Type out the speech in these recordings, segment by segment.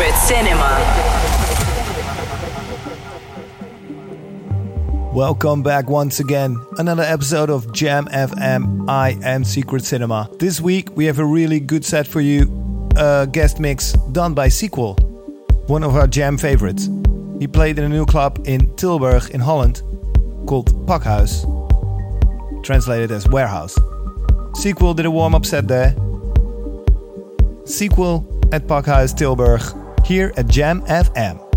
Secret Cinema. Welcome back once again. Another episode of Jam FM. I am Secret Cinema. This week we have a really good set for you. A guest mix done by Sequel, one of our Jam favorites. He played in a new club in Tilburg in Holland called Pakhuis, translated as warehouse. Sequel did a warm up set there. Sequel at Pakhuis Tilburg here at Jam FM.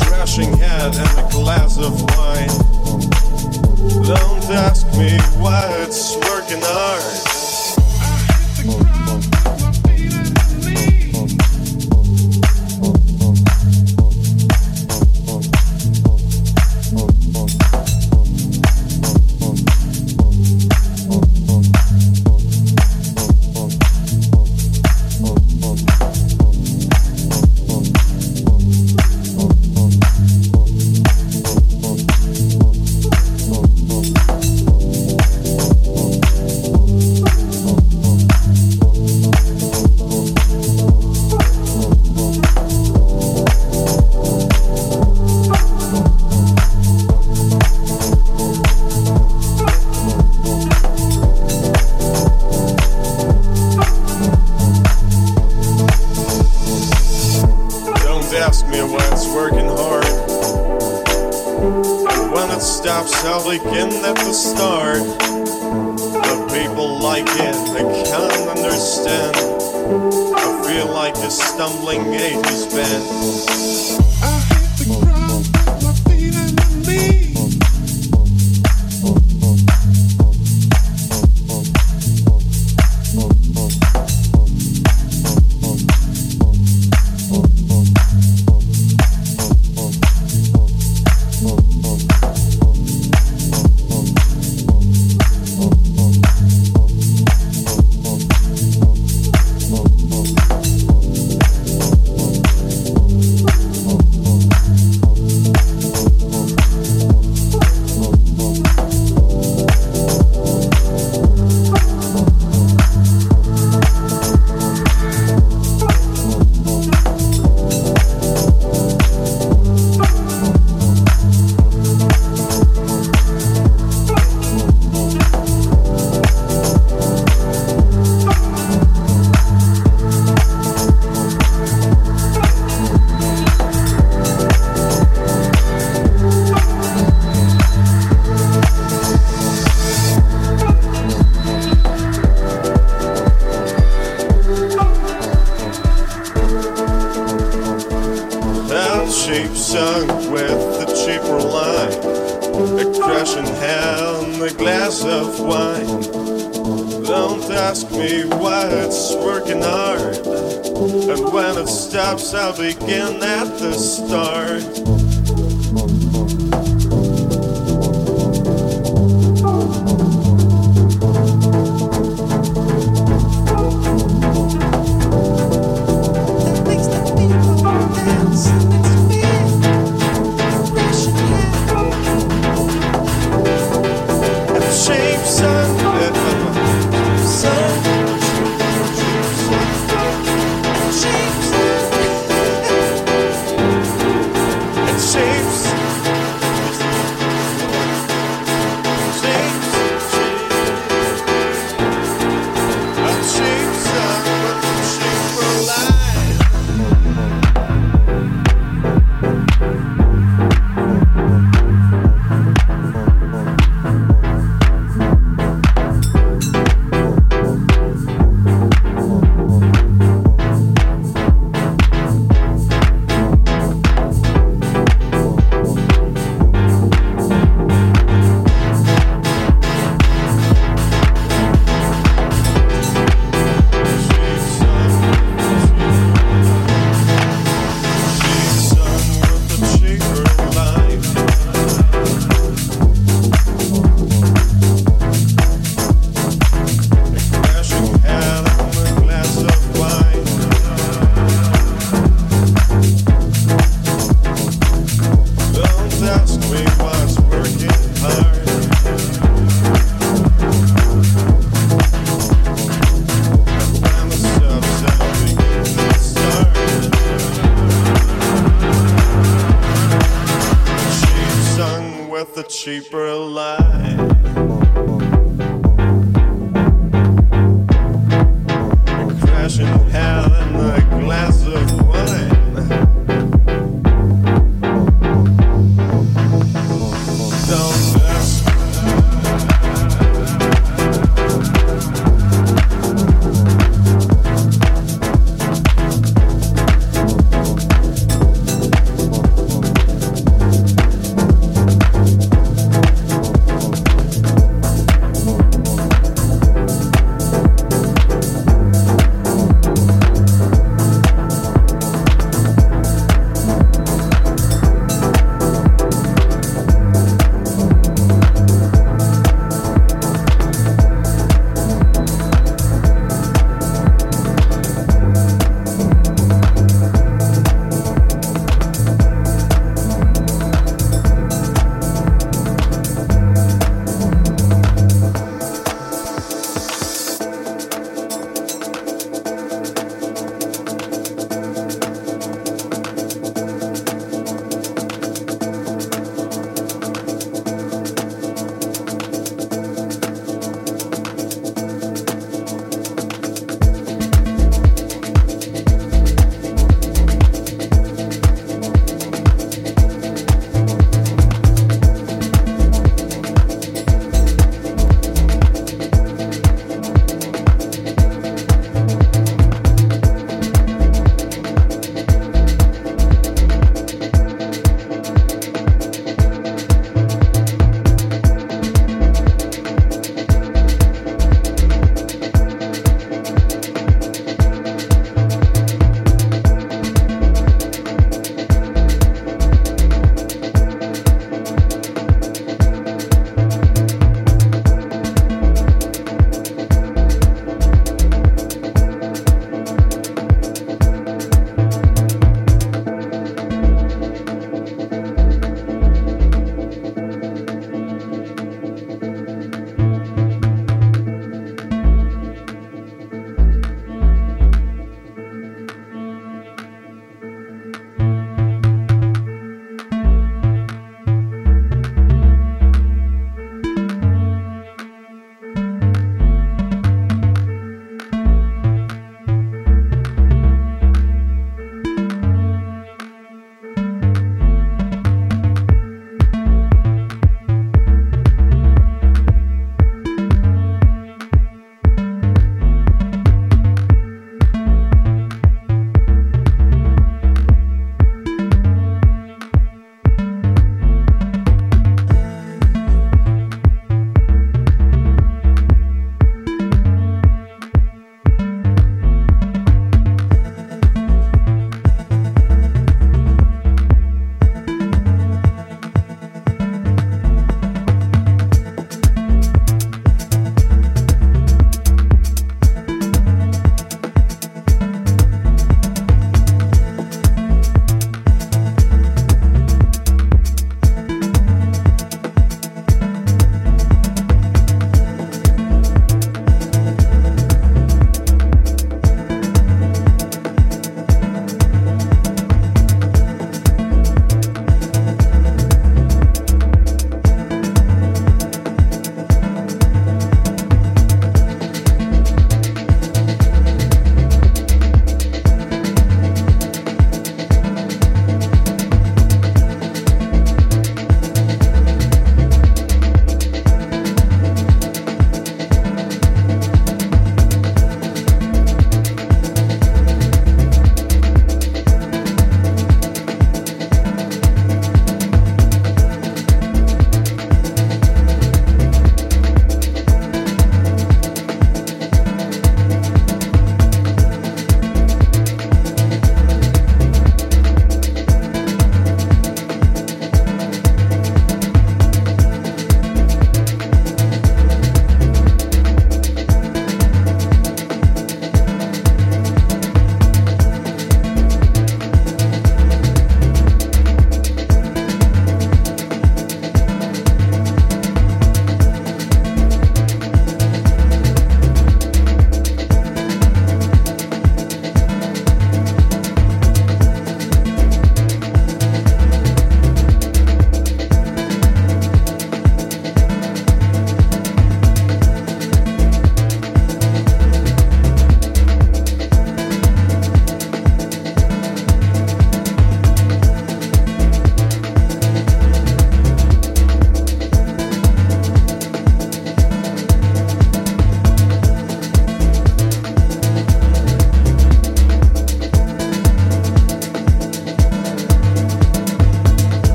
crashing head and the glass of wine. Don't ask me why it's working hard.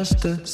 Just to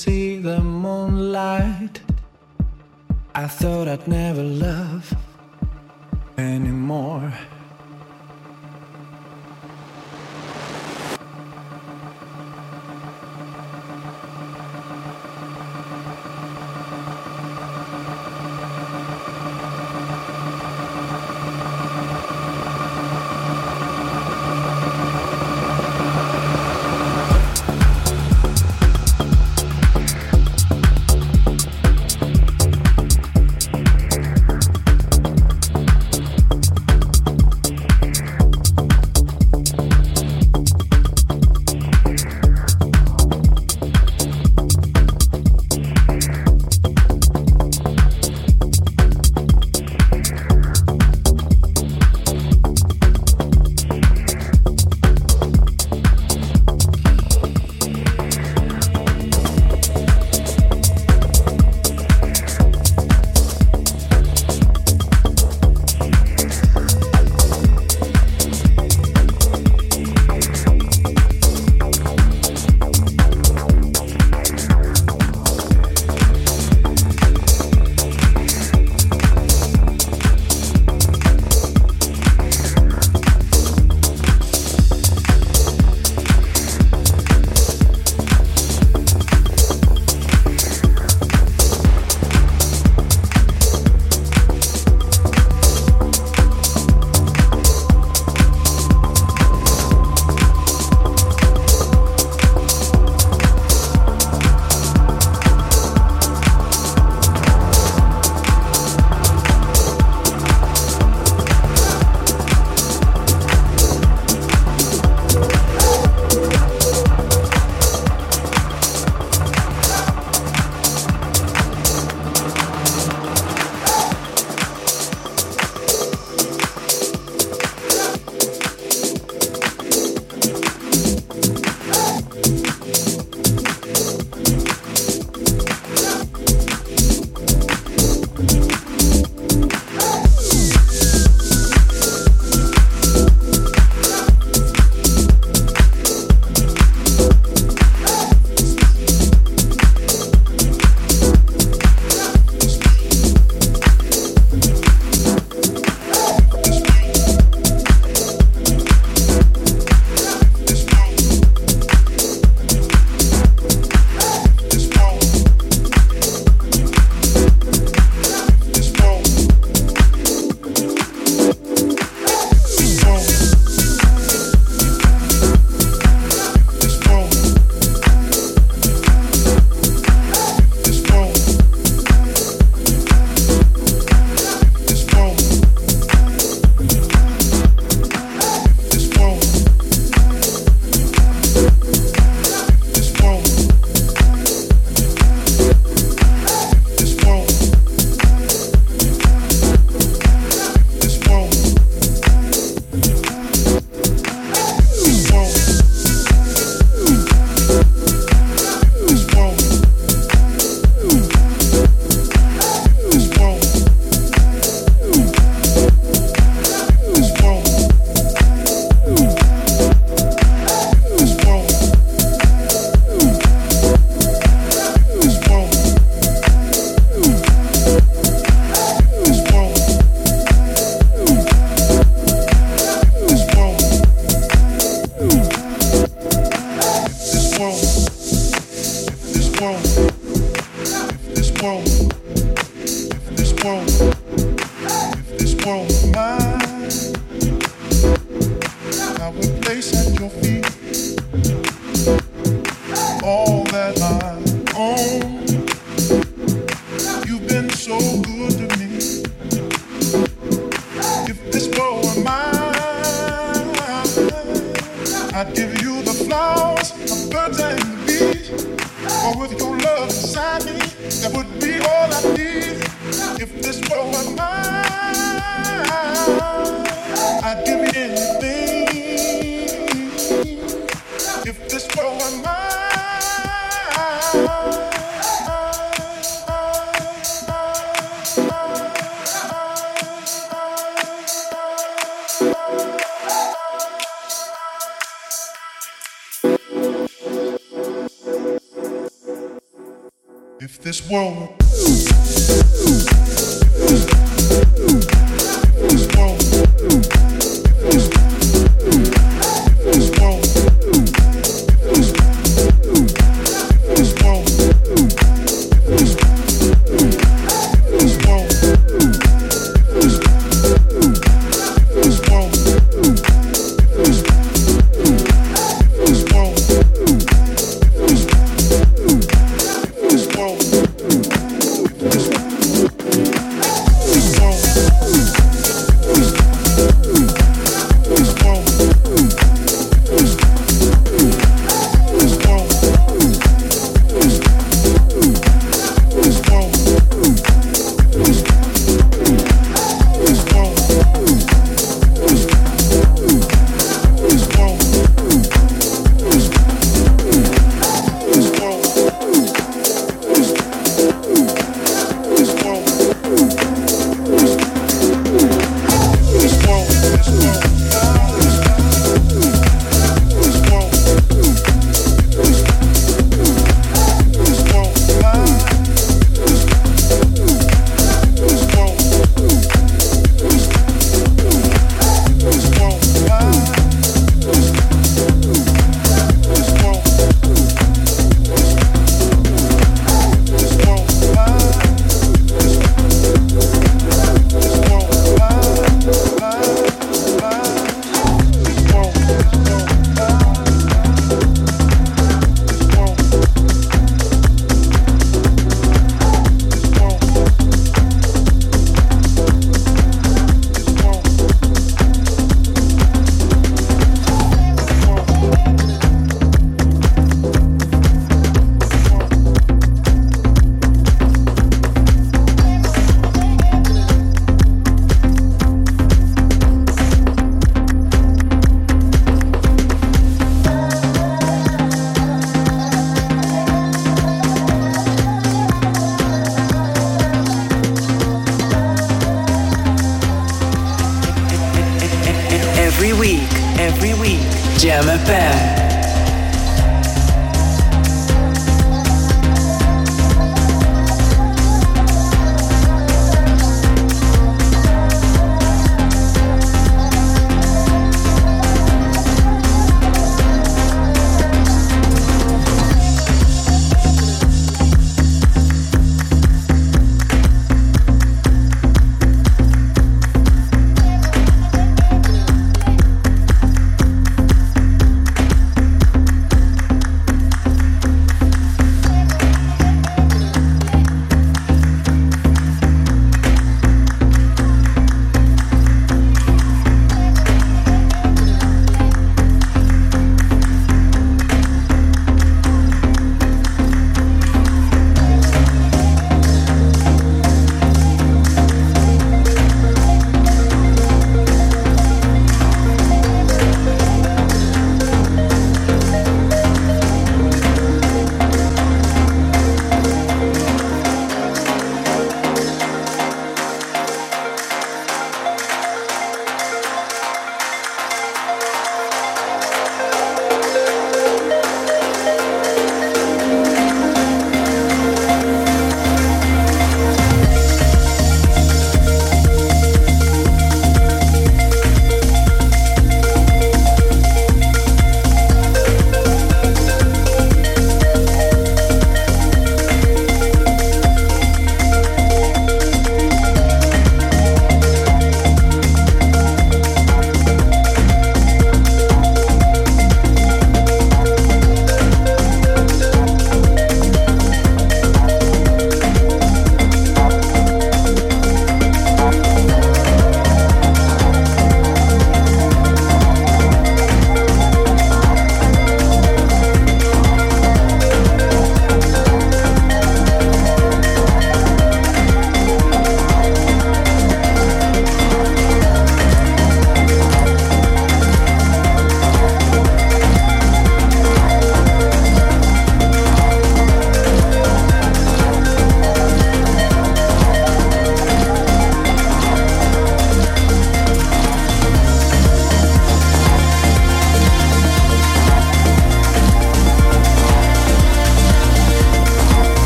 this world